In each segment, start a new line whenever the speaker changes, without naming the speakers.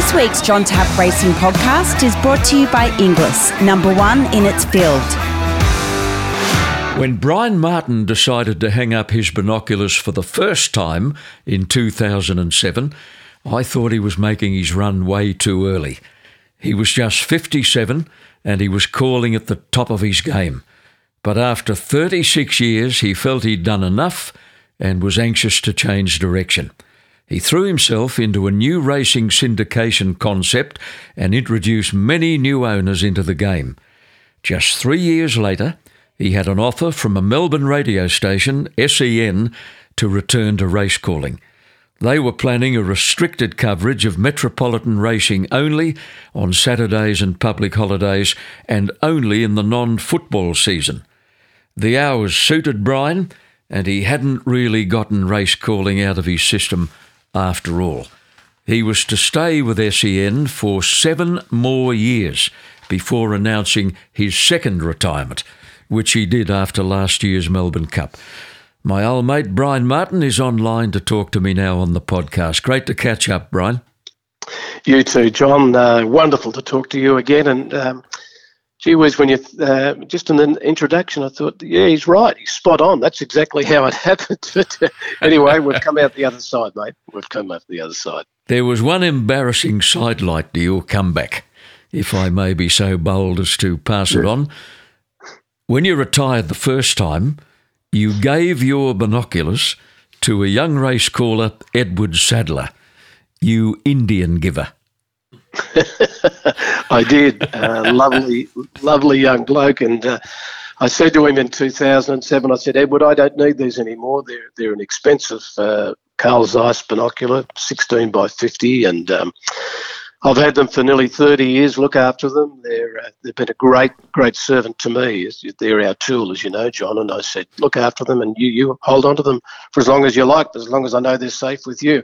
This week's John Tapp Racing podcast is brought to you by Inglis, number one in its field.
When Bryan Martin decided to hang up his binoculars for the first time in 2007, I thought he was making his run way too early. He was just 57 and he was calling at the top of his game. But after 36 years, he felt he'd done enough and was anxious to change direction. He threw himself into a new racing syndication concept and introduced many new owners into the game. Just three years later, he had an offer from a Melbourne radio station, SEN, to return to race calling. They were planning a restricted coverage of metropolitan racing only on Saturdays and public holidays and only in the non football season. The hours suited Bryan, and he hadn't really gotten race calling out of his system after all. He was to stay with SEN for seven more years before announcing his second retirement, which he did after last year's Melbourne Cup. My old mate Bryan Martin is online to talk to me now on the podcast. Great to catch up, Bryan.
You too, John. Uh, wonderful to talk to you again. And um, gee whiz, when you uh, just in the introduction, I thought, yeah, he's right. He's spot on. That's exactly how it happened. but uh, anyway, we've come out the other side, mate. We've come out the other side.
There was one embarrassing sidelight to your comeback, if I may be so bold as to pass it on. When you retired the first time, you gave your binoculars to a young race caller, Edward Sadler. You Indian giver.
I did. Uh, lovely, lovely young bloke. And uh, I said to him in 2007, I said, Edward, I don't need these anymore. They're, they're an expensive uh, Carl Zeiss binocular, 16 by 50. And um, I've had them for nearly 30 years, look after them. They're, uh, they've been a great, great servant to me. They're our tool, as you know, John. And I said, look after them and you, you hold on to them for as long as you like, as long as I know they're safe with you.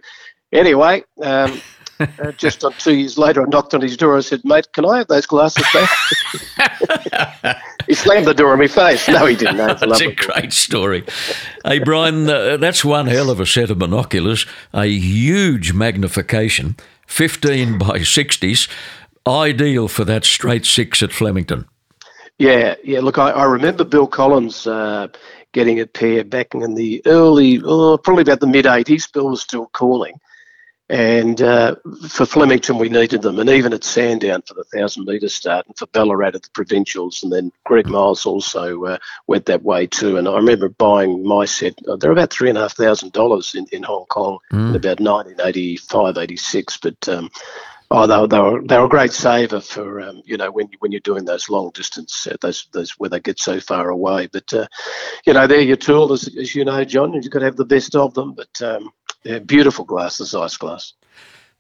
Anyway, um, uh, just on two years later, I knocked on his door. I said, "Mate, can I have those glasses back?" he slammed the door in my face. No, he didn't. No,
that's a great story. hey, Bryan, uh, that's one hell of a set of binoculars. A huge magnification, fifteen by sixties, ideal for that straight six at Flemington.
Yeah, yeah. Look, I, I remember Bill Collins. Uh, getting a pair back in the early, oh, probably about the mid 80s. Bill was still calling. And uh, for Flemington, we needed them, and even at Sandown for the thousand metre start, and for Ballarat at the provincials, and then Greg Miles also uh, went that way too. And I remember buying my set; uh, they're about three and a half thousand dollars in in Hong Kong mm. in about 1985, 86. But um, oh, they, they were they were a great saver for um, you know when when you're doing those long distance uh, those those where they get so far away. But uh, you know they're your tool, as, as you know, John. You've got to have the best of them, but um, yeah, beautiful glass, the Zeiss glass.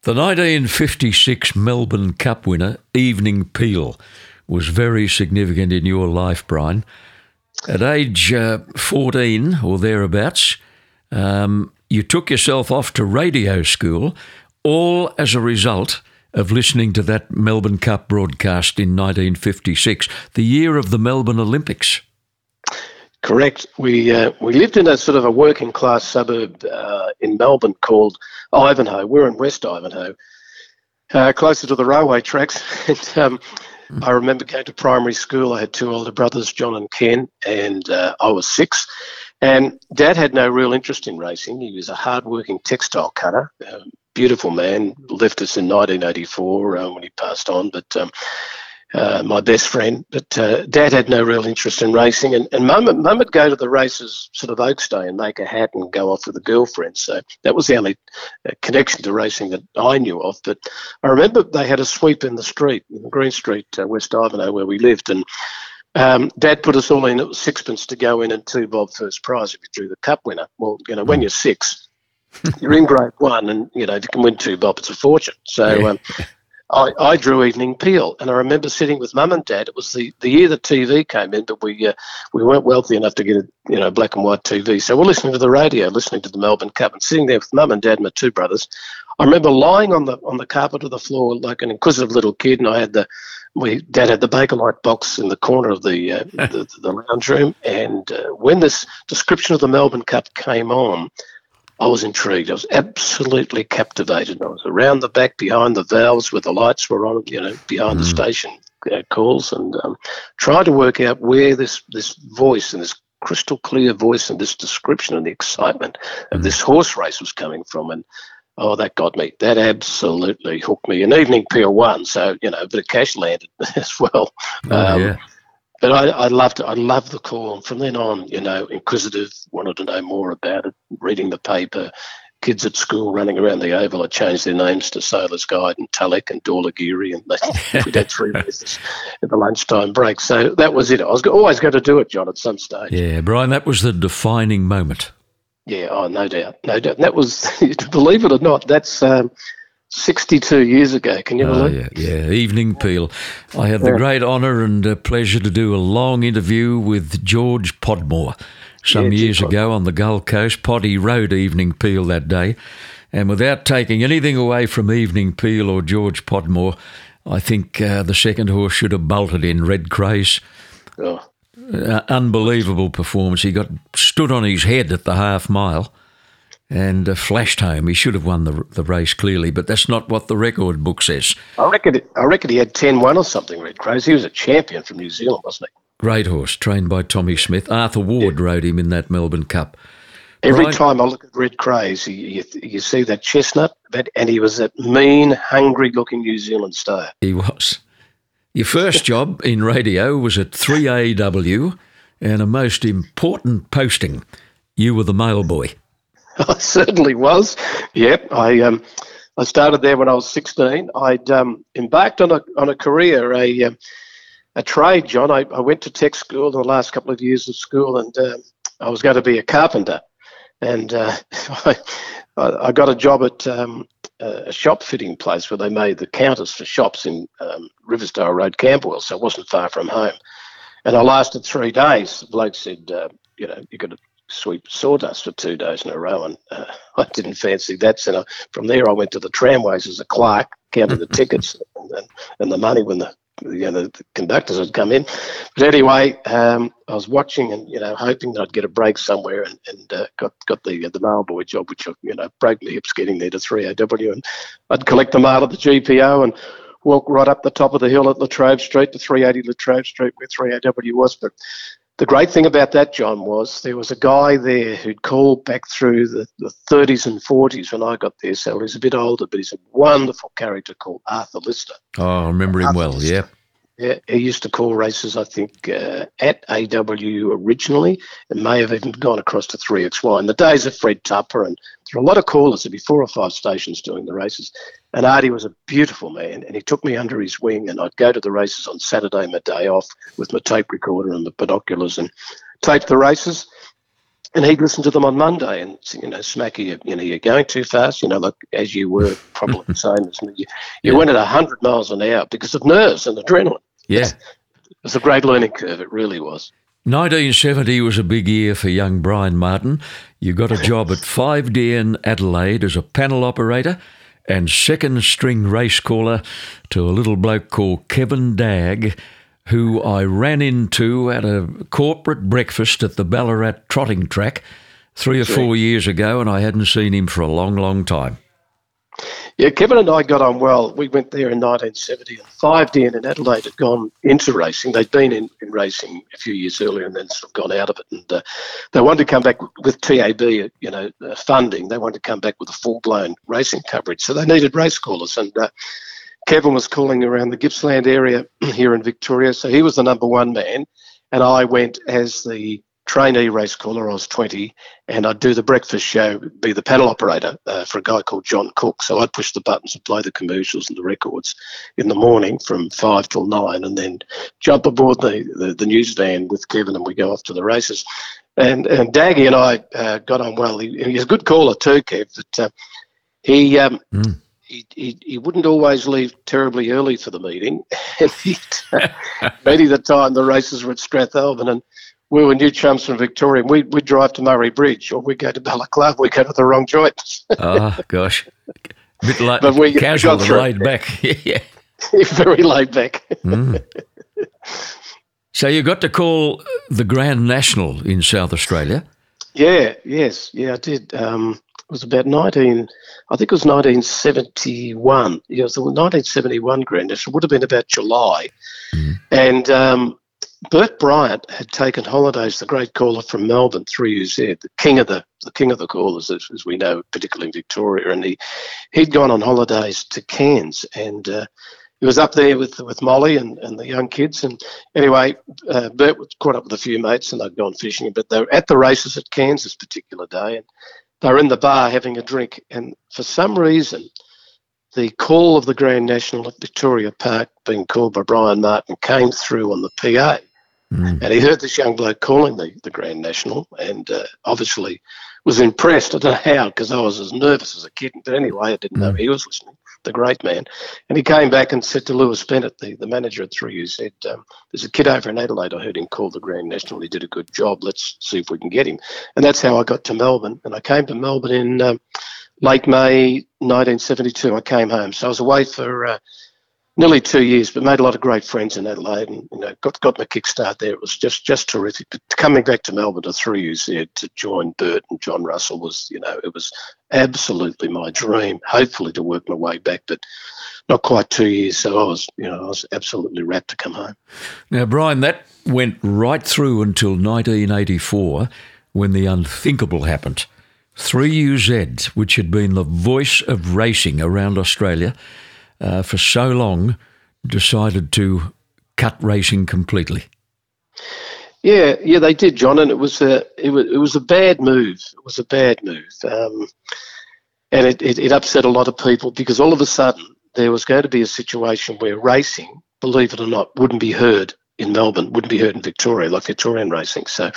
The 1956 Melbourne Cup winner, Evening Peal, was very significant in your life, Bryan. At age uh, 14 or thereabouts, um, you took yourself off to radio school, all as a result of listening to that Melbourne Cup broadcast in 1956, the year of the Melbourne Olympics.
Correct. We uh, we lived in a sort of a working class suburb uh, in Melbourne called Ivanhoe. We're in West Ivanhoe, uh, closer to the railway tracks. and um, I remember going to primary school. I had two older brothers, John and Ken, and uh, I was six. And Dad had no real interest in racing. He was a hard-working textile cutter. Beautiful man. Left us in 1984 uh, when he passed on, but. Um, uh, my best friend. But uh, Dad had no real interest in racing, and, and Mum, Mum would go to the races sort of Oaks Day and make a hat and go off with a girlfriend. So that was the only uh, connection to racing that I knew of. But I remember they had a sweep in the street, in Green Street, uh, West Ivanhoe, where we lived, and um, Dad put us all in. It was sixpence to go in and two bob first prize if you drew the cup winner. Well, you know, when you're six, you're in grade one, and you know if you can win two bob, it's a fortune. So um, I, I drew Evening Peal, and I remember sitting with Mum and Dad. It was the, the year the TV came in, but we uh, we weren't wealthy enough to get a you know black and white TV, so we're listening to the radio, listening to the Melbourne Cup, and sitting there with Mum and Dad, and my two brothers. I remember lying on the on the carpet of the floor like an inquisitive little kid, and I had the we dad had the Bakelite box in the corner of the uh, the, the, lounge room, and uh, when this description of the Melbourne Cup came on, I was intrigued. I was absolutely captivated. I was around the back behind the valves where the lights were on, you know, behind mm. the station uh, calls, and um, tried to work out where this this voice and this crystal clear voice and this description and the excitement of mm. this horse race was coming from. And oh, that got me. That absolutely hooked me. And Evening Peal one, so you know, a bit of cash landed as well.
Oh, um, yeah
but I, I loved I loved the call. And from then on, you know, inquisitive, wanted to know more about it, reading the paper. Kids at school running around the oval had changed their names to Sailor's Guide and Tulloch and Dhaulagiri, and they, we'd had three races at the lunchtime break. So that was it. I was always going to do it, John, at some stage.
Yeah, Bryan, that was the defining moment.
Yeah, oh, no doubt, no doubt. That was, believe it or not, that's um, 62 years ago. Can you
oh,
believe?
Yeah, yeah. Evening Peal. I had the yeah. great honour and uh, pleasure to do a long interview with George Podmore some yeah, years ago on the Gold Coast. Poddy rode Evening Peal that day. And without taking anything away from Evening Peal or George Podmore, I think uh, the second horse should have bolted in Red Craze. Oh. Uh, unbelievable performance. He got stood on his head at the half mile and uh, flashed home. He should have won the the race clearly, but that's not what the record book says.
I reckon. I reckon he had 10-1 or something. Red Craze. He was a champion from New Zealand, wasn't he?
Great horse, trained by Tommy Smith. Arthur Ward yeah. rode him in that Melbourne Cup.
Every Bryan, time I look at Red Craze, you, you, you see that chestnut, and he was that mean, hungry-looking New Zealand star.
He was. Your first job in radio was at 3AW, and a most important posting. You were the mail boy.
I certainly was. Yep, I um, I started there when I was 16. I'd um, embarked on a on a career, a um, a trade, John. I, I went to tech school the last couple of years of school, and uh, I was going to be a carpenter. And uh, I, I got a job at um, a shop fitting place where they made the counters for shops in um, Riversdale Road, Camberwell, so it wasn't far from home. And I lasted three days. The bloke said, uh, you know, you've got to sweep sawdust for two days in a row, and uh, I didn't fancy that. So from there, I went to the tramways as a clerk, counted the tickets and, and, the money when the the conductors would come in. But anyway, um, I was watching and you know hoping that I'd get a break somewhere, and, and uh, got got the uh, the mailboy job, which you know broke my hips getting there to 3AW, and I'd collect the mail at the GPO and walk right up the top of the hill at Latrobe Street to 380 Latrobe Street where 3AW was. But the great thing about that, John, was there was a guy there who'd called back through the, the 30s and 40s when I got there. So he's a bit older, but he's a wonderful character called Arthur Lister.
Oh, I remember him Arthur well, Lister. yeah.
Yeah, he used to call races, I think, uh, at AW originally, and may have even gone across to 3XY. In the days of Fred Tupper, and there were a lot of callers, there'd be four or five stations doing the races. And Artie was a beautiful man, and he took me under his wing, and I'd go to the races on Saturday, my day off, with my tape recorder and the binoculars, and tape the races. And he'd listen to them on Monday and, you know, Smacky, you, you know, you're going too fast, you know, like as you were probably the same as me. You, you yeah. went at 100 miles an hour because of nerves and adrenaline.
Yeah.
It was a great learning curve. It really was.
1970 was a big year for young Bryan Martin. You got a job at 5D in Adelaide as a panel operator and second string race caller to a little bloke called Kevin Dagg, who I ran into at a corporate breakfast at the Ballarat trotting track three or four years ago, and I hadn't seen him for a long, long time.
Yeah, Kevin and I got on well. We went there in 1970, and 5D in Adelaide had gone into racing. They'd been in, in racing a few years earlier and then sort of gone out of it. And uh, they wanted to come back with TAB, you know, uh, funding. They wanted to come back with a full blown racing coverage. So they needed race callers. And uh, Kevin was calling around the Gippsland area here in Victoria. So he was the number one man. And I went as the trainee race caller. I was 20, and I'd do the breakfast show, be the panel operator uh, for a guy called John Cook. So I'd push the buttons and play the commercials and the records in the morning from five till nine, and then jump aboard the, the, the news van with Kevin, and we go off to the races. And and Daggy and I uh, got on well. He, he's a good caller too, Kev. But uh, he. Um, mm. He, he, he, wouldn't always leave terribly early for the meeting. and he'd, uh, many of the time the races were at Strathalbyn and we were new chums from Victoria. We we drive to Murray Bridge, or we go to Balaclava. We go to the wrong joint.
oh gosh, a bit like but we, casual and laid back. yeah,
very laid back.
mm. So you got to call the Grand National in South Australia.
Yeah, yes, yeah, I did. Um, it was about 19, I think it was 1971. Yeah, it was the 1971 Grand National. It would have been about July, mm-hmm. and um, Bert Bryant had taken holidays. The great caller from Melbourne, 3UZ, the king of the the king of the callers, as, as we know, particularly in Victoria, and he he'd gone on holidays to Cairns and. Uh, he was up there with with Molly and, and the young kids. And anyway, uh, Bert was caught up with a few mates and they'd gone fishing. But they were at the races at Cairns this particular day, and they were in the bar having a drink, and for some reason, the call of the Grand National at Victoria Park, being called by Bryan Martin, came through on the PA. Mm. And he heard this young bloke calling the, the Grand National and uh, obviously was impressed. I don't know how, because I was as nervous as a kitten. But anyway, I didn't mm. know he was listening, the great man. And he came back and said to Lewis Bennett, the, the manager at 3 U, said, um, There's a kid over in Adelaide. I heard him call the Grand National. He did a good job. Let's see if we can get him. And that's how I got to Melbourne. And I came to Melbourne in um, late May 1972. I came home. So I was away for. Uh, nearly two years, but made a lot of great friends in Adelaide, and you know got got my kickstart there. It was just just terrific. But coming back to Melbourne to three years there to join Bert and John Russell was you know it was absolutely my dream. Hopefully to work my way back, but not quite two years. So I was you know I was absolutely rapt to come home.
Now, Brian, that went right through until 1984 when the unthinkable happened. 3UZ, which had been the voice of racing around Australia, uh, for so long decided to cut racing completely.
Yeah, yeah, they did, John, and it was a it was it was a bad move. It was a bad move, um, and it, it, it upset a lot of people because all of a sudden there was going to be a situation where racing, believe it or not, wouldn't be heard in Melbourne, wouldn't be heard in Victoria, like Victorian racing. So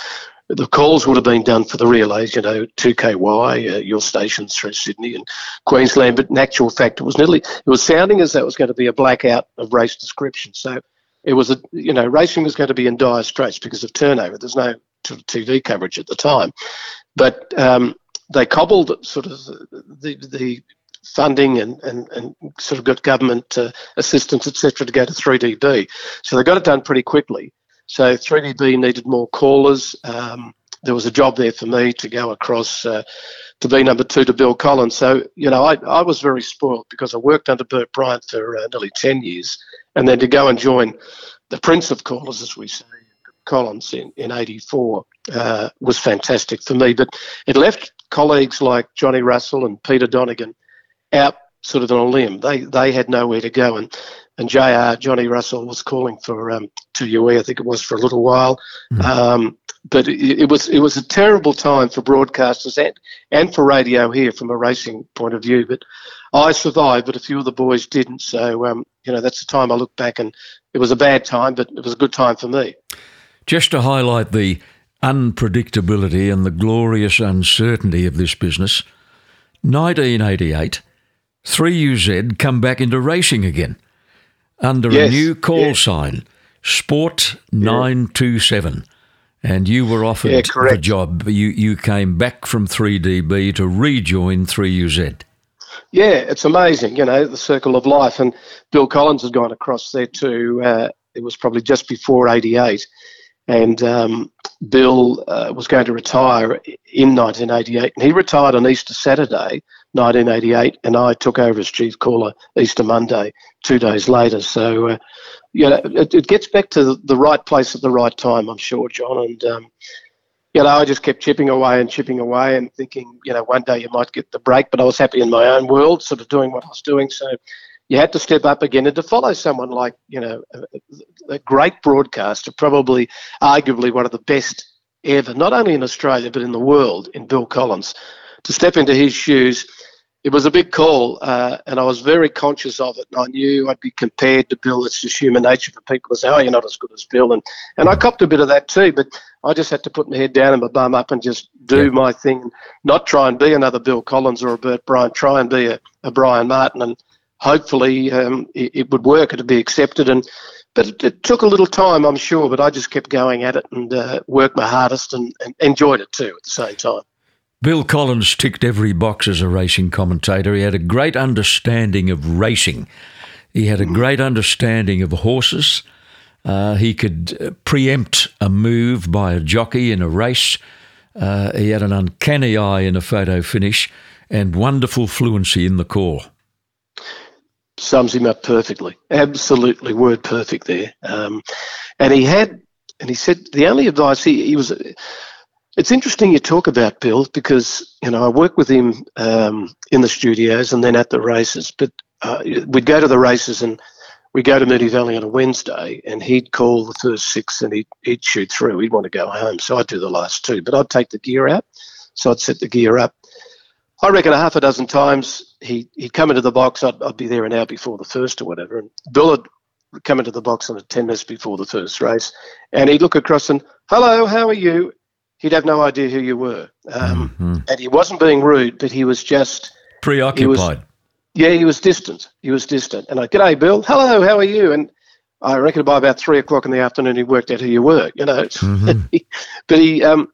the calls would have been done for the relays, you know, 2KY, uh, your stations through Sydney and Queensland, but in actual fact, it was nearly, it was sounding as though it was going to be a blackout of race description. So it was, a, you know, racing was going to be in dire straits because of turnover. There's no TV coverage at the time. But um, they cobbled sort of the, the funding and, and, and sort of got government uh, assistance, etc., to go to 3DB. So they got it done pretty quickly. So 3DB needed more callers. Um, there was a job there for me to go across uh, to be number two to Bill Collins. So, you know, I, I was very spoiled because I worked under Bert Bryant for uh, nearly 10 years. And then to go and join the Prince of Callers, as we say, Collins in, in 84 uh, was fantastic for me. But it left colleagues like Johnny Russell and Peter Donegan out sort of on a limb. They they had nowhere to go, and and Jr. Johnny Russell was calling for um, 2UE, I think it was for a little while. Mm. Um, but it, it, was it was a terrible time for broadcasters and and for radio here from a racing point of view. But I survived, but a few of the boys didn't. So um, you know that's the time I look back, and it was a bad time, but it was a good time for me.
Just to highlight the unpredictability and the glorious uncertainty of this business, 1988 3UZ come back into racing again under yes, a new call yes. sign, Sport 927. And you were offered yeah, the job. You, you came back from 3DB to rejoin 3UZ.
Yeah, it's amazing, you know, the circle of life. And Bill Collins has gone across there too. Uh, it was probably just before 88. And um, Bill uh, was going to retire in 1988. And he retired on Easter Saturday 1988, and I took over as chief caller Easter Monday, two days later. So, uh, yeah, it, it, gets back to the right place at the right time, I'm sure, John. And, um, you know, I just kept chipping away and chipping away and thinking, you know, one day you might get the break, but I was happy in my own world, sort of doing what I was doing. So, you had to step up again and to follow someone like, you know, a, a great broadcaster, probably arguably one of the best ever, not only in Australia, but in the world, in Bill Collins. To step into his shoes it was a big call, uh, and I was very conscious of it. And I knew I'd be compared to Bill. It's just human nature for people to say, "Oh, you're not as good as Bill," and and I copped a bit of that too. But I just had to put my head down and my bum up and just do yeah. my thing, not try and be another Bill Collins or a Bert Bryant. Try and be a, a Bryan Martin, and hopefully um, it, it, would work. It'd be accepted, and but it, it, took a little time, I'm sure. But I just kept going at it and uh, worked my hardest and, and enjoyed it too at the same time.
Bill Collins ticked every box as a racing commentator. He had a great understanding of racing. He had a great understanding of horses. Uh, he could uh, preempt a move by a jockey in a race. Uh, he had an uncanny eye in a photo finish and wonderful fluency in the call.
Sums him up perfectly. Absolutely word perfect there. Um, and he had, and he said the only advice he, he was. It's interesting you talk about Bill because you know I work with him um, in the studios and then at the races. But uh, we'd go to the races and we'd go to Moonee Valley on a Wednesday, and he'd call the first six and he'd, he'd shoot through. He'd want to go home, so I'd do the last two. But I'd take the gear out, so I'd set the gear up. I reckon a half a dozen times he, he'd come into the box. I'd, I'd be there an hour before the first or whatever. And Bill would come into the box on a 10 minutes before the first race, and he'd look across and, hello, how are you? He'd have no idea who you were. Um, mm-hmm. And he wasn't being rude, but he was just
preoccupied. He was,
yeah, he was distant. He was distant. And I, g'day, Bill. Hello, how are you? And I reckon by about three o'clock in the afternoon, he worked out who you were, you know. Mm-hmm. but he, um,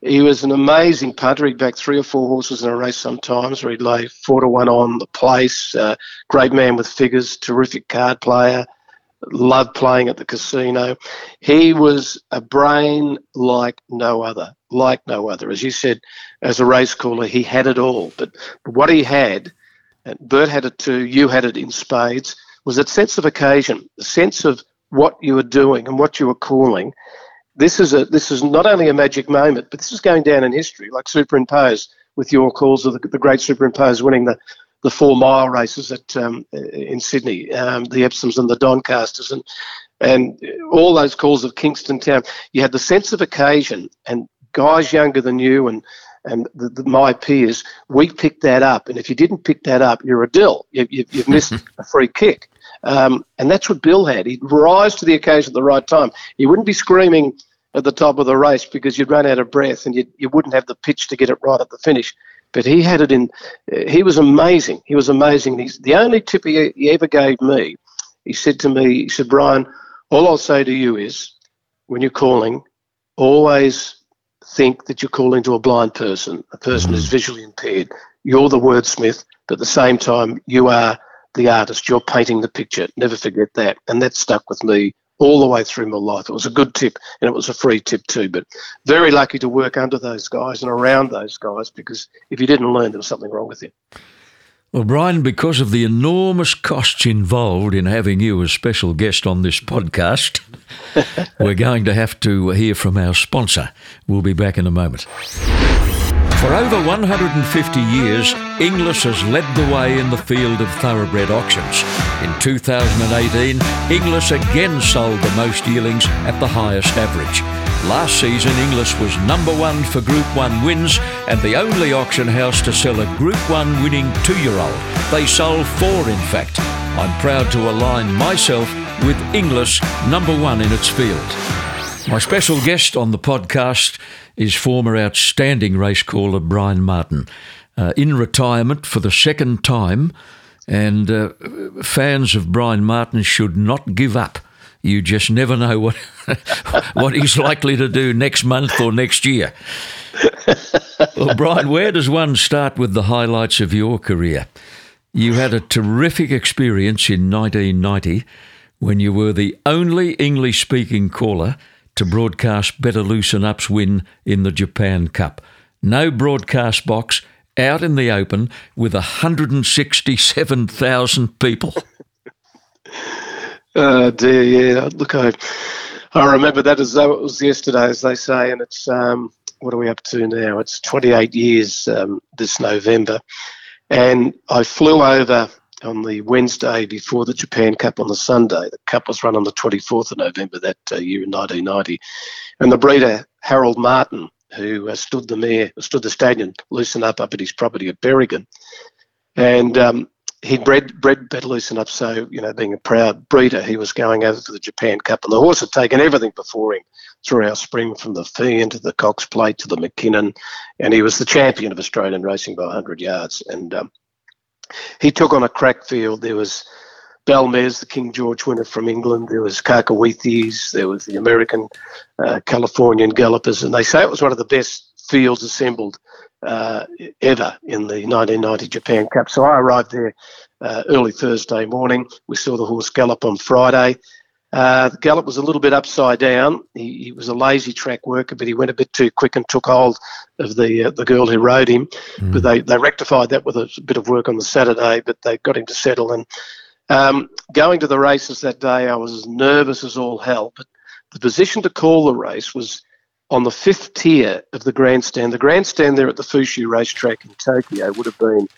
he was an amazing punter. He'd back three or four horses in a race sometimes, where he'd lay four to one on the place. Uh, great man with figures, terrific card player, loved playing at the casino. He was a brain like no other, like no other. As you said, as a race caller, he had it all. But what he had, and Bert had it too, you had it in spades, was that sense of occasion, the sense of what you were doing and what you were calling this is a this is not only a magic moment, but this is going down in history, like Super Impose with your calls of the, the great Super Impose winning the the four mile races at um, in Sydney, um, the Epsoms and the Doncasters, and and all those calls of Kingston Town. You had the sense of occasion, and guys younger than you and and the, the, my peers, we picked that up. And if you didn't pick that up, you're a dill. You, have you, missed a free kick. Um, and that's what Bill had. He'd rise to the occasion at the right time. He wouldn't be screaming at the top of the race because you'd run out of breath and you, you wouldn't have the pitch to get it right at the finish. But he had it in, he was amazing. He was amazing. He's, the only tip he, he ever gave me, he said to me, he said, Bryan, all I'll say to you is when you're calling, always think that you're calling to a blind person, a person who's mm. visually impaired. You're the wordsmith, but at the same time, you are the artist. You're painting the picture. Never forget that. And that stuck with me all the way through my life. It was a good tip and it was a free tip too, but very lucky to work under those guys and around those guys because if you didn't learn, there was something wrong with you.
Well, Bryan, because of the enormous costs involved in having you as special guest on this podcast, we're going to have to hear from our sponsor. We'll be back in a moment. For over 150 years, Inglis has led the way in the field of thoroughbred auctions. In 2018, Inglis again sold the most yearlings at the highest average. Last season, Inglis was number one for Group 1 wins and the only auction house to sell a Group 1 winning two year old. They sold four, in fact. I'm proud to align myself with Inglis, number one in its field. My special guest on the podcast is former outstanding race caller Bryan Martin, uh, in retirement for the second time. And uh, fans of Bryan Martin should not give up. You just never know what what he's likely to do next month or next year. well, Bryan, where does one start with the highlights of your career? You had a terrific experience in 1990 when you were the only English speaking caller to broadcast Better Loosen Up's win in the Japan Cup. No broadcast box, out in the open with 167,000 people.
oh dear, yeah. Look, I, I remember that as though it was yesterday, as they say, and it's um, what are we up to now? It's 28 years um, this November, and I flew over on the Wednesday before the Japan Cup on the Sunday. The Cup was run on the 24th of November that uh, year in 1990. And the breeder, Harold Martin, who uh, stood the mare, stood the stallion, loosen up up at his property at Berrigan. And um, he'd bred, bred better loosen up. So, you know, being a proud breeder, he was going over for the Japan Cup. And the horse had taken everything before him through our spring from the Fee to the Cox Plate to the Mackinnon. And he was the champion of Australian racing by 100 yards. And um, he took on a crack field. There was Belmez, the King George winner from England. There was Cacoethes. There was the American uh, Californian Gallopers. And they say it was one of the best fields assembled uh, ever in the 1990 Japan Cup. So I arrived there uh, early Thursday morning. We saw the horse gallop on Friday. Uh, the gallop was a little bit upside down. He, he, was a lazy track worker, but he went a bit too quick and took hold of the uh, the girl who rode him. Mm. But they, they rectified that with a bit of work on the Saturday, but they got him to settle. And um, going to the races that day, I was as nervous as all hell. But the position to call the race was on the fifth tier of the grandstand. The grandstand there at the Fuchu racetrack in Tokyo would have been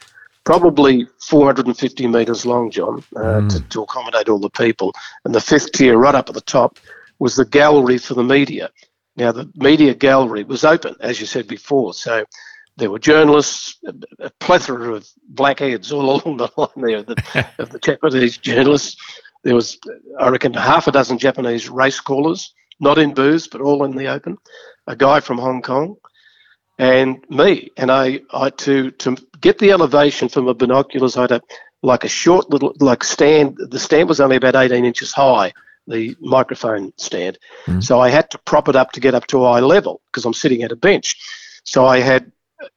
probably 450 metres long, John, uh, mm. to, to, accommodate all the people. And the fifth tier, right up at the top, was the gallery for the media. Now, the media gallery was open, as you said before. So there were journalists, a, plethora of blackheads all along the line there of the, of the Japanese journalists. There was, I reckon, half a dozen Japanese race callers, not in booths, but all in the open. A guy from Hong Kong, and me. And I, I to to get the elevation from the binoculars, I had a like a short little like stand. The stand was only about 18 inches high, the microphone stand. Mm. So I had to prop it up to get up to eye level because I'm sitting at a bench. So I had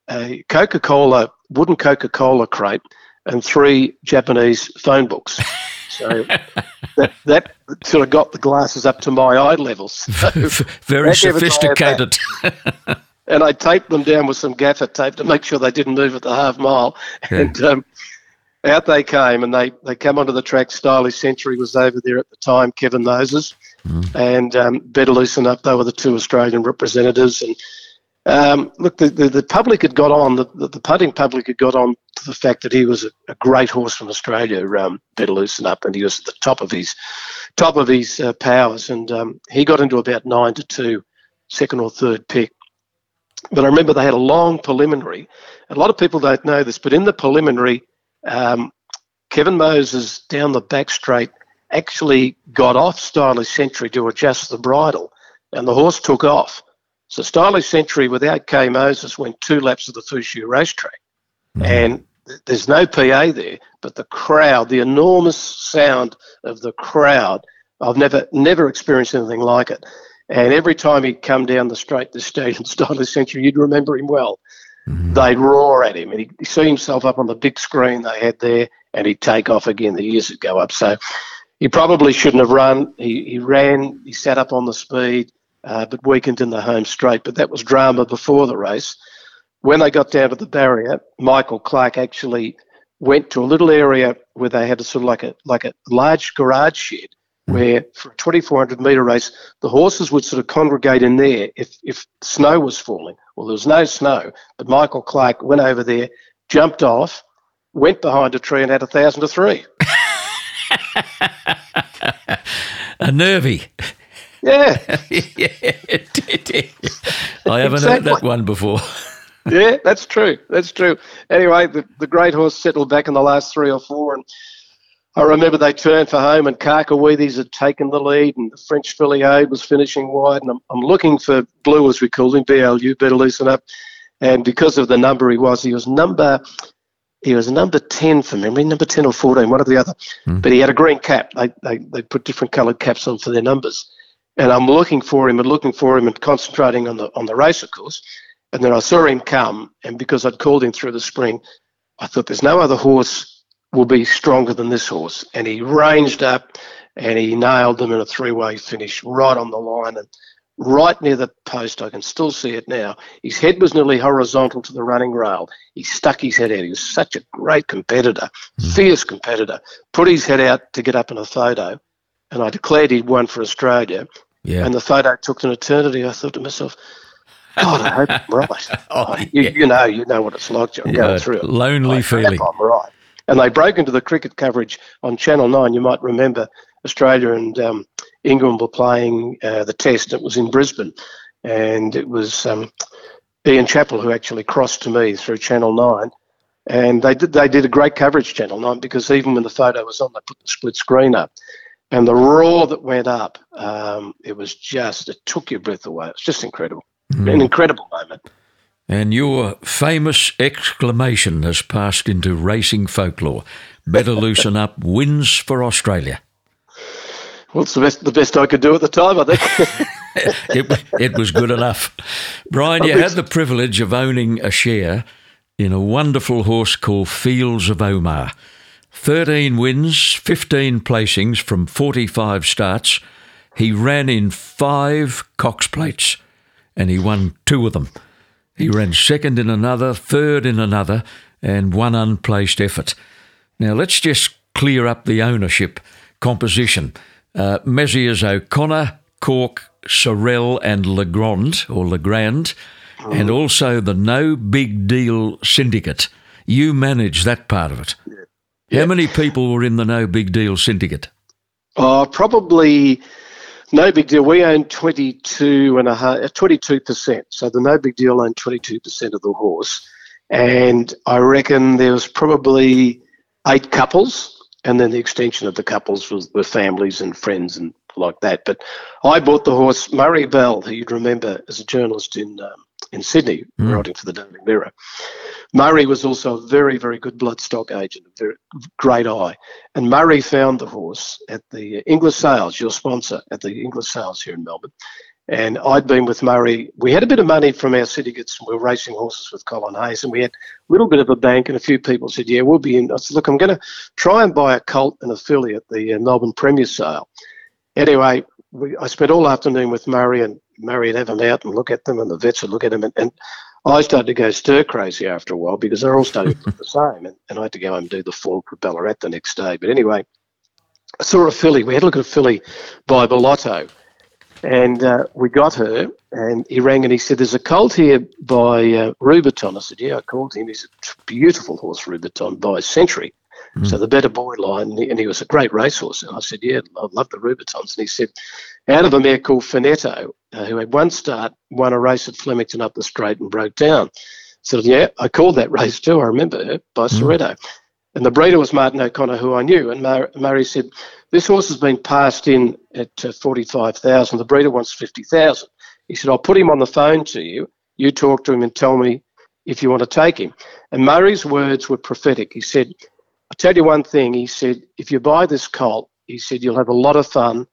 a Coca-Cola wooden Coca-Cola crate and three Japanese phone books. So that, that sort of got the glasses up to my eye level. So
Very sophisticated.
and I taped them down with some gaffer tape to make sure they didn't move at the half mile. Yeah. And um, out they came, and they, they come onto the track. Stylish Century was over there at the time, Kevin Moses, mm. and um, Better Loosen Up. They were the two Australian representatives. And um, look, the, the, the, public had got on, the, the, the putting public had got on to the fact that he was a, a great horse from Australia, um, Better Loosen Up, and he was at the top of his top of his uh, powers. And um, he got into about nine to two, second or third pick. But I remember they had a long preliminary. A lot of people don't know this, but in the preliminary, um, Kevin Moses down the back straight actually got off Stylish Century to adjust the bridle, and the horse took off. So Stylish Century, without K Moses, went two laps of the Fuchu racetrack, mm-hmm. and there's no PA there, but the crowd, the enormous sound of the crowd, I've never never experienced anything like it. And every time he'd come down the straight, the stadium Stylish Century, you'd remember him well. Mm-hmm. They'd roar at him, and he'd see himself up on the big screen they had there, and he'd take off again. The years would go up. So he probably shouldn't have run. He, he ran, he sat up on the speed, uh, but weakened in the home straight. But that was drama before the race. When they got down to the barrier, Michael Clarke actually went to a little area where they had a sort of like a like a large garage shed where for a 2400 metre race, the horses would sort of congregate in there if, if snow was falling. Well, there was no snow, but Michael Clarke went over there, jumped off, went behind a tree and had a thousand to three.
a nervy.
Yeah.
yeah. I haven't exactly. heard that one before.
yeah, that's true. That's true. Anyway, the, the great horse settled back in the last three or four and I remember they turned for home and Cacoethes had taken the lead and the French Filiade was finishing wide. And I'm, I'm looking for Blue, as we called him, BLU, better loosen up. And because of the number he was, he was number he was number 10 for memory, number 10 or 14, one or the other. Mm. But he had a green cap. They, they, they put different coloured caps on for their numbers. And I'm looking for him and looking for him and concentrating on the on the race, of course. And then I saw him come, and because I'd called him through the spring, I thought there's no other horse will be stronger than this horse. And he ranged up and he nailed them in a three way finish right on the line and right near the post. I can still see it now. His head was nearly horizontal to the running rail. He stuck his head out. He was such a great competitor, mm. fierce competitor. Put his head out to get up in a photo. And I declared he'd won for Australia. Yeah. And the photo took an eternity. I thought to myself, God, I hope I'm right. oh, you, yeah. you, know, you know what it's like, John, yeah, going through it.
Lonely
I
feeling.
I'm right and they broke into the cricket coverage on Channel 9. You might remember Australia and um, England were playing uh, the test. It was in Brisbane, and it was um, Ian Chappell who actually crossed to me through Channel 9. And they did, they did a great coverage, Channel 9, because even when the photo was on, they put the split screen up. And the roar that went up, um, it was just, it took your breath away. It was just incredible. Mm. An incredible moment.
And your famous exclamation has passed into racing folklore. Better loosen up wins for Australia.
Well, it's the best, the best I could do at the time, I think.
it, it was good enough. Bryan, you had the privilege of owning a share in a wonderful horse called Fields of Omar. 13 wins, 15 placings from 45 starts. He ran in five Cox Plates and he won two of them. He ran second in another, third in another, and one unplaced effort. Now let's just clear up the ownership composition. Uh, Messieurs O'Connor, Cork, Sorel, and Legrand, or Legrand, and also the No Big Deal Syndicate. You manage that part of it.
Yeah.
How many people were in the No Big Deal Syndicate?
Oh, probably no big deal. We own 22 and a half, 22%. So the no big deal owned 22% of the horse. And I reckon there was probably eight couples. And then the extension of the couples was were families and friends and like that. But I bought the horse, Murray Bell, who you'd remember as a journalist in um, in Sydney, writing for the Daily Mirror. Murray was also a very, very good bloodstock agent, a very great eye. And Murray found the horse at the Inglis Sales, your sponsor at the Inglis Sales here in Melbourne. And I'd been with Murray. We had a bit of money from our syndicates. And we were racing horses with Colin Hayes, and we had a little bit of a bank. And a few people said, "Yeah, we'll be in." I said, "Look, I'm going to try and buy a colt and a filly at the uh, Melbourne Premier Sale." Anyway, we, I spent all afternoon with Murray, and Murray would have them out and look at them, and the vets would look at them, and, and I started to go stir crazy after a while because they're all starting to look the same, and, and I had to go home and do the form for Ballarat the next day. But anyway, I saw a filly. We had a look at a filly by Bellotto, and uh, we got her. And he rang and he said, "There's a colt here by uh, Rubiton." I said, "Yeah, I called him. He's a beautiful horse, Rubiton, by Century." So the better boy line, and he, and he was a great racehorse. And I said, "Yeah, I love the Rubitons." And he said, "Out of a mare called Finetto, uh, who had one start, won a race at Flemington up the straight and broke down." So yeah, I called that race too. I remember her by Soretto. And the breeder was Martin O'Connor, who I knew. And Mar- Murray said, This horse has been passed in at uh, 45,000. The breeder wants 50,000. He said, I'll put him on the phone to you. You talk to him and tell me if you want to take him. And Murray's words were prophetic. He said, I'll tell you one thing. He said, If you buy this colt, he said, you'll have a lot of fun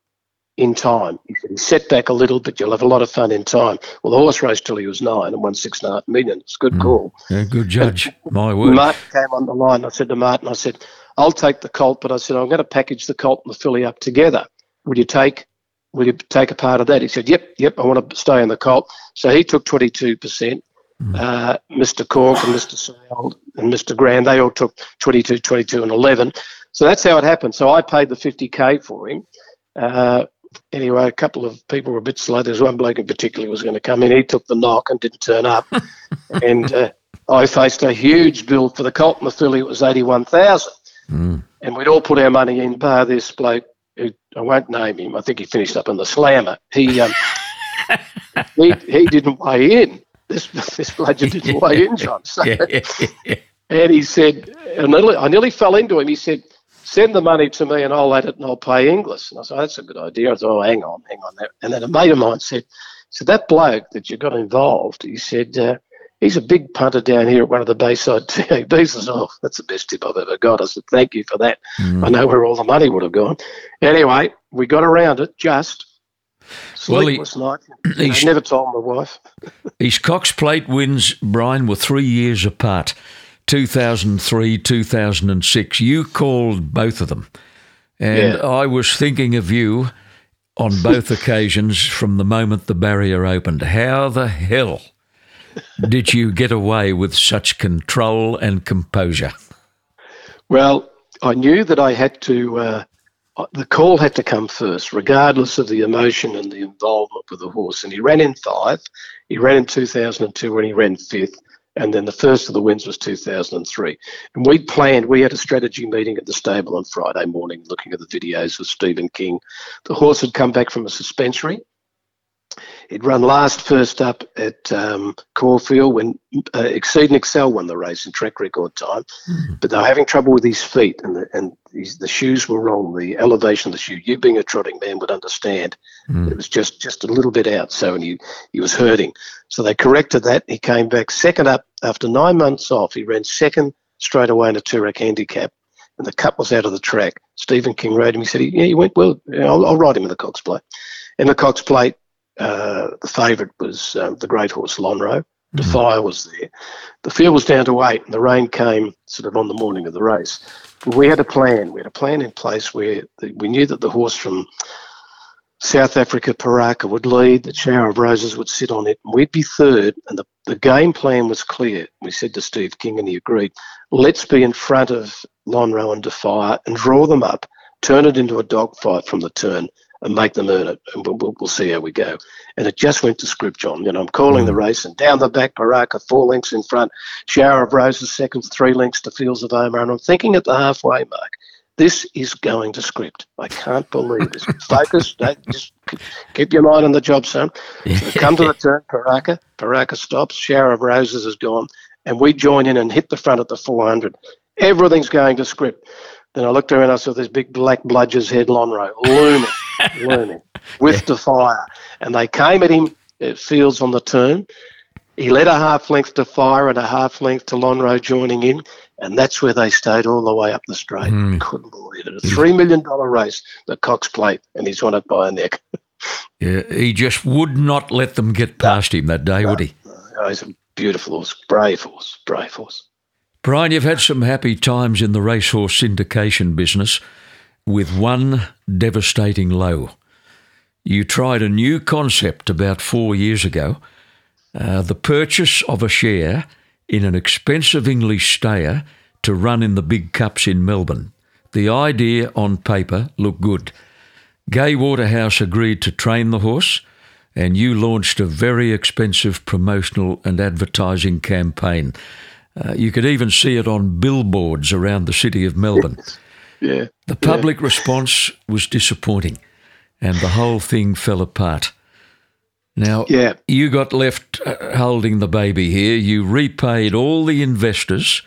in time. He said, set back a little, but you'll have a lot of fun in time. Well, the horse raced till he was nine and won six and a half million. It's a good mm. call.
Yeah, good judge. My word.
Martin came on the line. I said to Martin, I said, I'll take the colt, but I said, I'm going to package the colt and the filly up together. Will you take will you take a part of that? He said, Yep, yep, I want to stay in the colt. So he took 22%. Uh, Mr. Cork and Mr. Sale and Mr. Grand, they all took 22, 22, and 11. So that's how it happened. So I paid the 50K for him. Uh, anyway, a couple of people were a bit slow. There's one bloke in particular who was going to come in. He took the knock and didn't turn up. and uh, I faced a huge bill for the Colt and the. It was 81,000. And we'd all put our money in, bar this bloke who I won't name him. I think he finished up in the slammer. He um, he, he didn't weigh in. This this didn't weigh in, John. So, and he said, I nearly, I nearly fell into him. He said, send the money to me and I'll add it and I'll pay Inglis. And I said, that's a good idea. I thought, oh, hang on, hang on. And then a mate of mine said, so that bloke that you got involved, he said, uh, he's a big punter down here at one of the Bayside TABs. I said, oh, that's the best tip I've ever got. I said, thank you for that. I know where all the money would have gone. Anyway, we got around it just.
Well, he-
night.
he's-
I never told my wife.
His Cox Plate wins, Bryan, were three years apart 2003, 2006. You called both of them. And
Yeah.
I was thinking of you on both occasions from the moment the barrier opened. How the hell did you get away with such control and composure?
Well, I knew that I had to, uh, Uh, the call had to come first, regardless of the emotion and the involvement with the horse. And he ran in five. He ran in 2002 when he ran fifth. And then the first of the wins was 2003. And we planned, we had a strategy meeting at the stable on Friday morning looking at the videos of Stephen King. The horse had come back from a suspensory. He'd run last first up at um, Caulfield when uh, Exceed and Excel won the race in track record time, but they were having trouble with his feet and the, and his, the shoes were wrong. The elevation of the shoe, you being a trotting man would understand, it was just just a little bit out. So and he he was hurting. So they corrected that. He came back second up after nine months off. He ran second straight away in a Toorak handicap. And the cup was out of the track. Stephen King rode him. He said, "Yeah, he went well. I'll, I'll ride him in the Cox Plate." In the Cox Plate, uh, the favourite was um, the great horse Lonro, Defier mm. was there. The field was down to eight, and the rain came sort of on the morning of the race. But we had a plan. We had a plan in place where the, we knew that the horse from South Africa, Paraka, would lead, the Shower of Roses would sit on it, and we'd be third. And the, the game plan was clear. We said to Steve King, and he agreed let's be in front of Lonro and Defier and draw them up, turn it into a dogfight from the turn, and make them earn it. And we'll, we'll, we'll, see how we go. And it just went to script, John. You know, I'm calling the mm. race, and down the back, Paraka, four lengths in front, Shower of Roses, seconds, three lengths to Fields of Omar. And I'm thinking at the halfway mark, this is going to script. I can't believe this. Focus. Just keep your mind on the job, son. So come to the turn. Paraka. Paraka stops. Shower of Roses is gone. And we join in and hit the front at the 400. Everything's going to script. Then I looked around. And I saw this big black bludger's head Lonhro looming, looming with the fire. And they came at him at Fields on the turn. He led a half length to Fire and a half length to Lonhro joining in. And that's where they stayed all the way up the straight. Mm. Couldn't believe it. A $3 million race, the Cox Plate, and he's won it by a neck.
yeah, he just would not let them get past no, him that day, no, would he?
No, he's a beautiful horse, brave horse, brave horse.
Bryan, you've had some happy times in the racehorse syndication business with one devastating low. You tried a new concept about four years ago uh, the purchase of a share in an expensive English stayer to run in the big cups in Melbourne. The idea on paper looked good. Gay Waterhouse agreed to train the horse, and you launched a very expensive promotional and advertising campaign. Uh, you could even see it on billboards around the city of Melbourne.
Yeah.
The public yeah. response was disappointing, and the whole thing fell apart. Now, yeah. you got left uh, holding the baby here. You repaid all the investors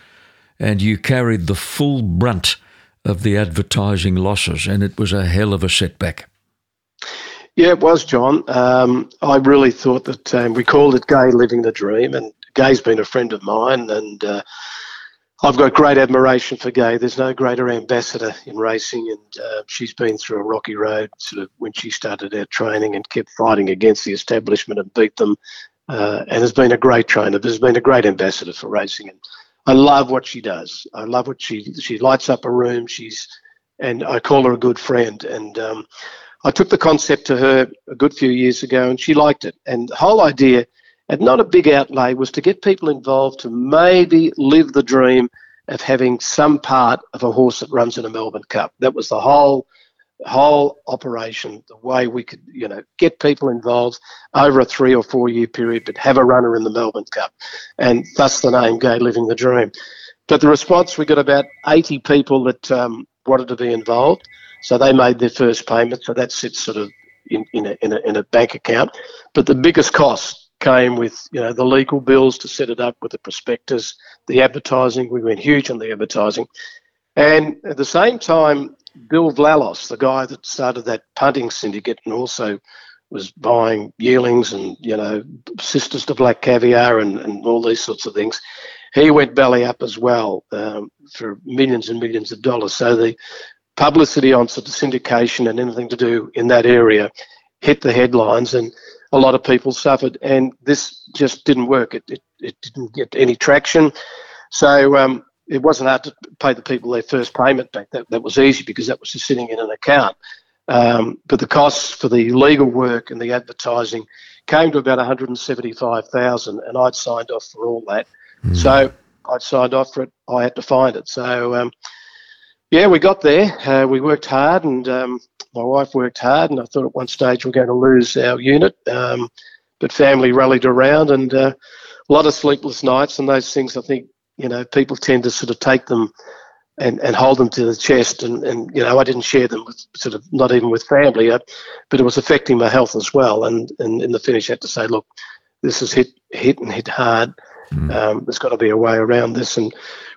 and you carried the full brunt of the advertising losses, and it was a hell of a setback.
Yeah, it was, John. Um, I really thought that um, we called it Gay Living the Dream, and Gay's been a friend of mine, and uh, I've got great admiration for Gay. There's no greater ambassador in racing, and uh, she's been through a rocky road sort of when she started out training and kept fighting against the establishment and beat them. Uh, and has been a great trainer. Has been a great ambassador for racing, and I love what she does. I love what she she lights up a room. She's and I call her a good friend. And um, I took the concept to her a good few years ago, and she liked it. And the whole idea and not a big outlay, was to get people involved to maybe live the dream of having some part of a horse that runs in a Melbourne Cup. That was the whole whole operation, the way we could, you know, get people involved over a three or four year period, but have a runner in the Melbourne Cup. And thus the name Gay Living the Dream. But the response, we got about 80 people that um, wanted to be involved. So they made their first payment. So that sits sort of in, in, a, in, a, in a bank account. But the biggest cost came with you know the legal bills to set it up with the prospectus, the advertising. We went huge on the advertising, and at the same time, Bill Vlahos, the guy that started that punting syndicate, and also was buying yearlings and you know sisters to black caviar and, and all these sorts of things. He went belly up as well um, for millions and millions of dollars. So the publicity on sort of syndication and anything to do in that area hit the headlines and a lot of people suffered, and this just didn't work. It, it, it didn't get any traction. So um, it wasn't hard to pay the people their first payment back. That, that was easy because that was just sitting in an account. Um, but the costs for the legal work and the advertising came to about 175,000, and I'd signed off for all that. Mm. So I'd signed off for it. I had to find it. So um, yeah, we got there. Uh, we worked hard, and um, my wife worked hard, and I thought at one stage we are going to lose our unit. Um, but family rallied around, and uh, a lot of sleepless nights, and those things. I think you know people tend to sort of take them and, and hold them to the chest, and, and you know I didn't share them with sort of not even with family, uh, but it was affecting my health as well. And, and in the finish, I had to say, look, this has hit hit and hit hard. Mm. Um, there's got to be a way around this, and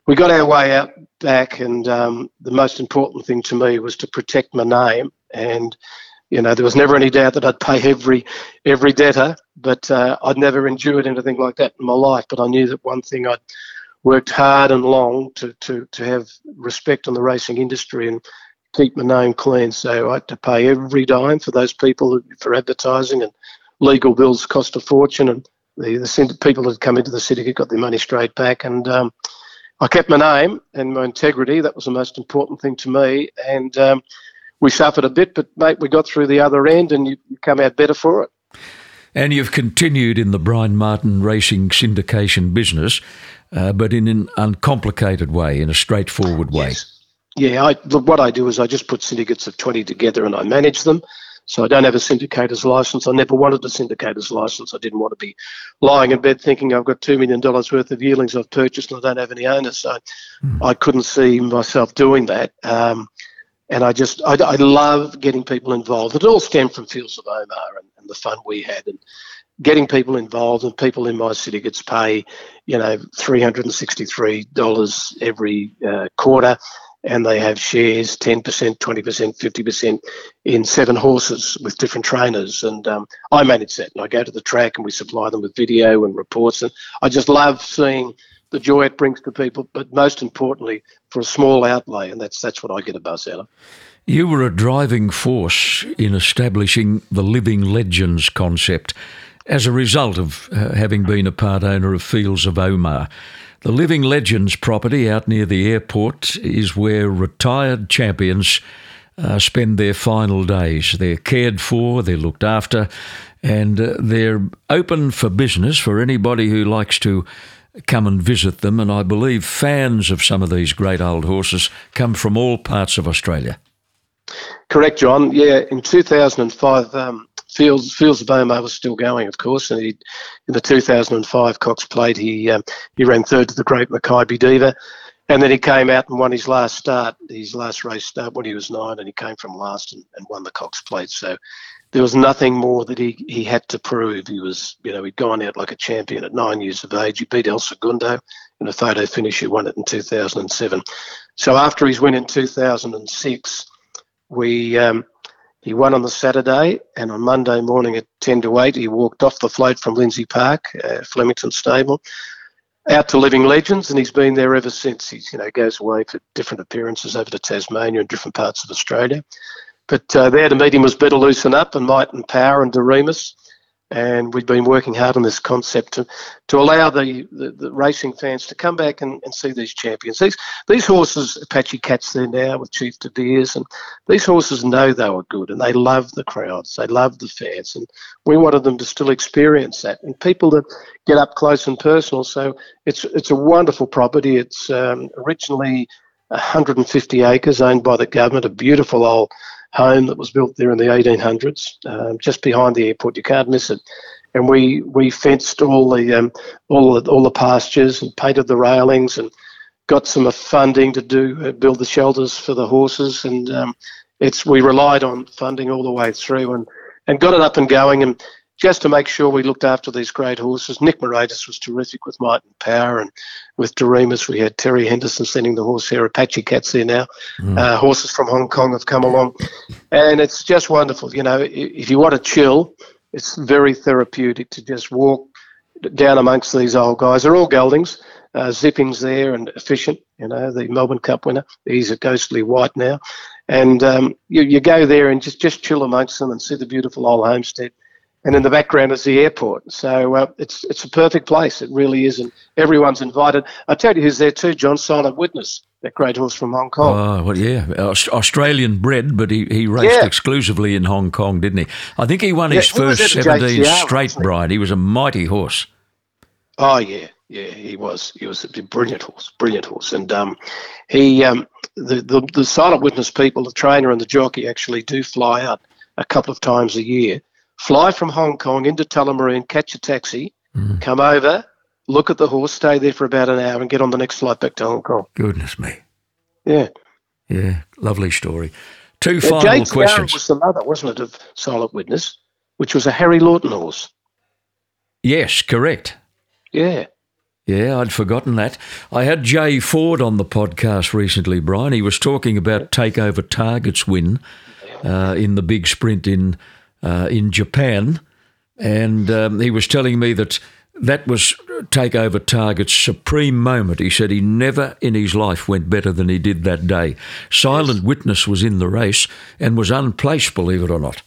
we got our way out back. And um, the most important thing to me was to protect my name and you know there was never any doubt that I'd pay every every debtor, but uh, I'd never endured anything like that in my life. But I knew that one thing I'd worked hard and long to to to have respect on the racing industry and keep my name clean. So I had to pay every dime for those people for advertising and legal bills cost a fortune and the, the people that come into the syndicate got their money straight back. And um, I kept my name and my integrity. That was the most important thing to me. And um, we suffered a bit, but mate, we got through the other end, and you, you come out better for it.
And you've continued in the Bryan Martin racing syndication business, uh, but in an uncomplicated way, in a straightforward way.
Yes. Yeah, I, what I do is I just put syndicates of 20 together and I manage them. So I don't have a syndicator's license. I never wanted a syndicator's license. I didn't want to be lying in bed thinking I've got $2 million worth of yearlings I've purchased and I don't have any owners. So mm. I couldn't see myself doing that. Um, and I just, I, I, love getting people involved. It all stemmed from Fields of Omar and, and the fun we had. And getting people involved and people in my syndicates pay, you know, $363 every uh, quarter and they have shares 10%, 20%, 50% in seven horses with different trainers. And um, I manage that. And I go to the track and we supply them with video and reports. And I just love seeing the joy it brings to people, but most importantly, for a small outlay. And that's, that's what I get a buzz out of.
You were a driving force in establishing the living legends concept as a result of uh, having been a part owner of Fields of Omar. The Living Legends property out near the airport is where retired champions uh, spend their final days. They're cared for, they're looked after, and uh, they're open for business for anybody who likes to come and visit them. And I believe fans of some of these great old horses come from all parts of Australia.
Correct, John. Yeah, in 2005, um, Fields Fields of Omar was still going, of course, and he, in the 2005 Cox Plate, he um, he ran third to the Great Makybe Diva, and then he came out and won his last start, his last race start when he was nine, and he came from last and, and won the Cox Plate. So there was nothing more that he, he had to prove. He was, you know, he'd gone out like a champion at nine years of age. He beat El Segundo in a photo finish. He won it in 2007. So after his win in 2006, we um, he won on the Saturday, and on Monday morning at 10 to 8, he walked off the float from Lindsay Park, uh, Flemington Stable, out to Living Legends, and he's been there ever since. He you know goes away for different appearances over to Tasmania and different parts of Australia. But uh, there to meet him was Better Loosen Up and Might and Power and Doriemus and we've been working hard on this concept to, to allow the, the, the racing fans to come back and, and see these champions. These these horses, Apache Cats there now with Chief De Beers, and these horses know they were good and they love the crowds, they love the fans, and we wanted them to still experience that and people to get up close and personal. So it's it's a wonderful property. It's um, originally 150 acres owned by the government, a beautiful old home that was built there in the 1800s, um, just behind the airport. You can't miss it. And we we fenced all the um, all the all the pastures and painted the railings and got some funding to do uh, build the shelters for the horses. And um, it's we relied on funding all the way through and and got it up and going. And just to make sure we looked after these great horses. Nick Moraitis was terrific with Might and Power, and with Doriemus we had Terry Henderson sending the horse here. Apache Cats there now. Mm. Uh, horses from Hong Kong have come along, and it's just wonderful. You know, if you want to chill, it's very therapeutic to just walk down amongst these old guys. They're all geldings. Uh, Zipping's there and efficient, you know, the Melbourne Cup winner. He's a ghostly white now. And um, you, you go there and just, just chill amongst them and see the beautiful old homestead and in the background is the airport. So uh, it's it's a perfect place. It really is, and everyone's invited. I tell you who's there too, John Silent Witness, that great horse from Hong Kong.
Oh, well, yeah, Australian bred, but he, he raced yeah. exclusively in Hong Kong, didn't he? I think he won his yeah, first 17 JCR, straight, Bryan. He was a mighty horse.
Oh, yeah. Yeah, he was. He was a brilliant horse, brilliant horse, and um, he, um, the, the the silent witness people, the trainer and the jockey, actually do fly out a couple of times a year fly from Hong Kong into Tullamarine, catch a taxi, mm. come over, look at the horse, stay there for about an hour, and get on the next flight back to Hong Kong.
Goodness me.
Yeah.
Yeah, lovely story. Two yeah, final Jade questions.
was the mother, wasn't it, of Silent Witness, which was a Harry Lawton horse.
Yes, correct.
Yeah.
Yeah, I'd forgotten that. I had Jay Ford on the podcast recently, Bryan. He was talking about Takeover Target's win uh, in the big sprint in uh, in Japan, and um, he was telling me that that was Takeover Target's supreme moment. He said he never in his life went better than he did that day. Silent yes. Witness was in the race and was unplaced, believe it or not.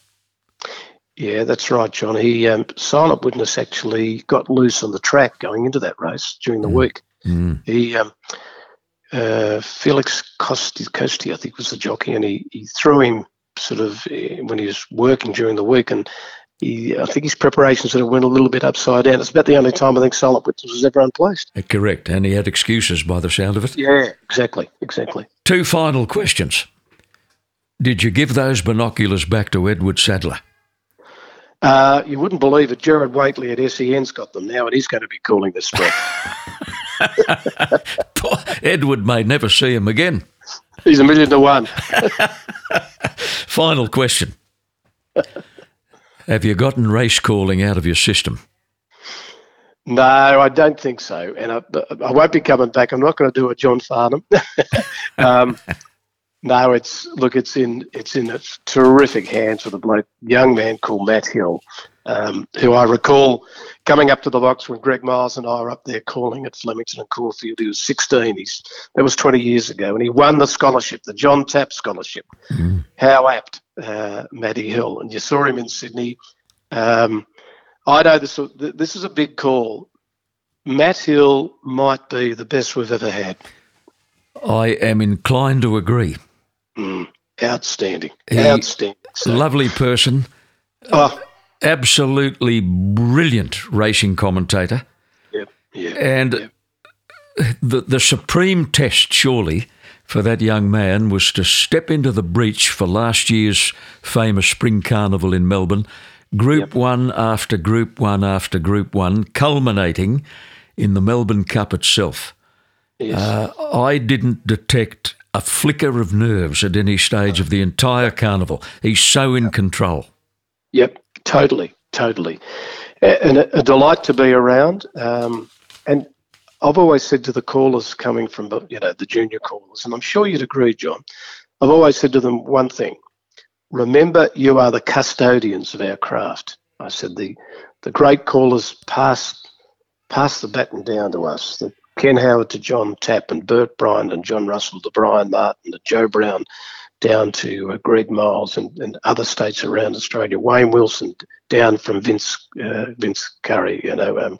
Yeah, that's right, John. He um, silent witness actually got loose on the track going into that race during the mm. week. Mm. He um, uh, Felix Coetzee, Coetzee, I think was the jockey, and he, he threw him sort of uh, when he was working during the week, and he, I think his preparation sort of went a little bit upside down. It's about the only time I think silent witness was ever unplaced.
Uh, correct, and he had excuses by the sound of it.
Yeah, exactly, exactly.
Two final questions. Did you give those binoculars back to Edward Sadler?
Uh, you wouldn't believe it. Jared Whateley at SEN's got them now, and he's going to be calling this spring.
Edward may never see him again.
He's a million to one.
Final question. Have you gotten race calling out of your system?
No, I don't think so. And I, I won't be coming back. I'm not going to do a John Farnham. um, no, it's look, it's in it's in its terrific hands with a bloke, young man called Matt Hill, um, who I recall coming up to the box when Greg Miles and I were up there calling at Flemington and Caulfield. He was 16. He's that was 20 years ago, and he won the scholarship, the John Tapp Scholarship. Mm. How apt, uh, Matty Hill, and you saw him in Sydney. Um, I know this. This is a big call. Matt Hill might be the best we've ever had.
I am inclined to agree.
Mm, outstanding. He, outstanding.
So, lovely person. Oh. Absolutely brilliant racing commentator.
Yep. yep
and
yep.
The, the supreme test, surely, for that young man was to step into the breach for last year's famous Spring Carnival in Melbourne, Group yep. 1 after Group 1 after Group 1, culminating in the Melbourne Cup itself. Yes. Uh, I didn't detect a flicker of nerves at any stage of the entire carnival. He's so in control.
Yep, totally, totally. And a, a delight to be around. Um, and I've always said to the callers coming from, you know, the junior callers, and I'm sure you'd agree, John, I've always said to them one thing remember, you are the custodians of our craft. I said the, the great callers pass, pass the baton down to us. The Ken Howard to John Tapp and Bert Bryant and John Russell to Bryan Martin to Joe Brown down to uh, Greg Miles and, and, other states around Australia. Wayne Wilson down from Vince uh, Vince Curry. You know, um,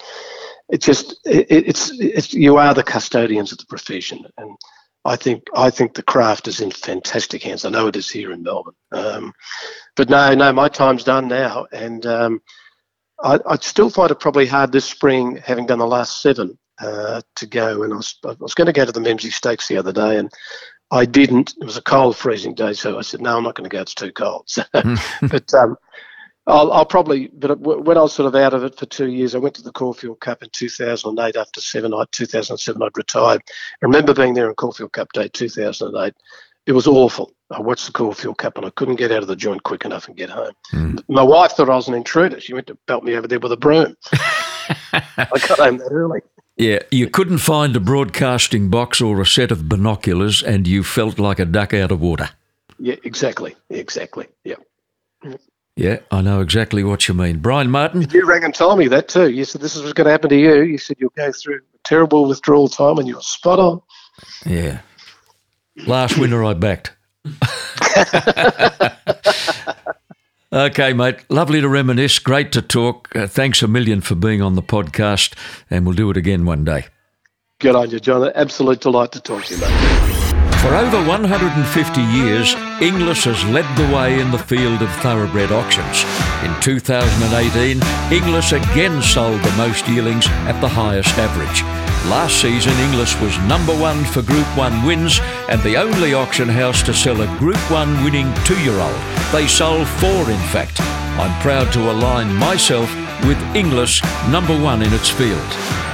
it's just it, it's it's you are the custodians of the profession, and I think I think the craft is in fantastic hands. I know it is here in Melbourne, um, but no, no, my time's done now, and um, I, would still find it probably hard this spring, having done the last seven, uh, to go. And I was, I was going to go to the Memsie Stakes the other day, and I didn't. It was a cold, freezing day, so I said, "No, I'm not going to go. It's too cold." So, but um, I'll, I'll, probably. But when I was sort of out of it for two years, I went to the Caulfield Cup in 2008. After seven, I 2007, I'd retired. I remember being there in Caulfield Cup Day 2008. It was awful. I watched the Caulfield Cup and I couldn't get out of the joint quick enough and get home. Mm. My wife thought I was an intruder. She went to belt me over there with a broom. I got home that early.
Yeah, you couldn't find a broadcasting box or a set of binoculars, and you felt like a duck out of water.
Yeah, exactly, exactly. Yeah.
Yeah, I know exactly what you mean. Bryan Martin.
You rang and told me that too. You said this is what's going to happen to you. You said you'll go through a terrible withdrawal time, and you were spot on.
Yeah. Last winter I backed. Okay, mate. Lovely to reminisce. Great to talk. Uh, thanks a million for being on the podcast, and we'll do it again one day.
Good on you, John. Absolute delight to talk to you, mate.
For over 150 years, Inglis has led the way in the field of thoroughbred auctions. In 2018, Inglis again sold the most yearlings at the highest average. Last season, Inglis was number one for Group 1 wins and the only auction house to sell a Group 1 winning two year old. They sold four, in fact. I'm proud to align myself with Inglis, number one in its field.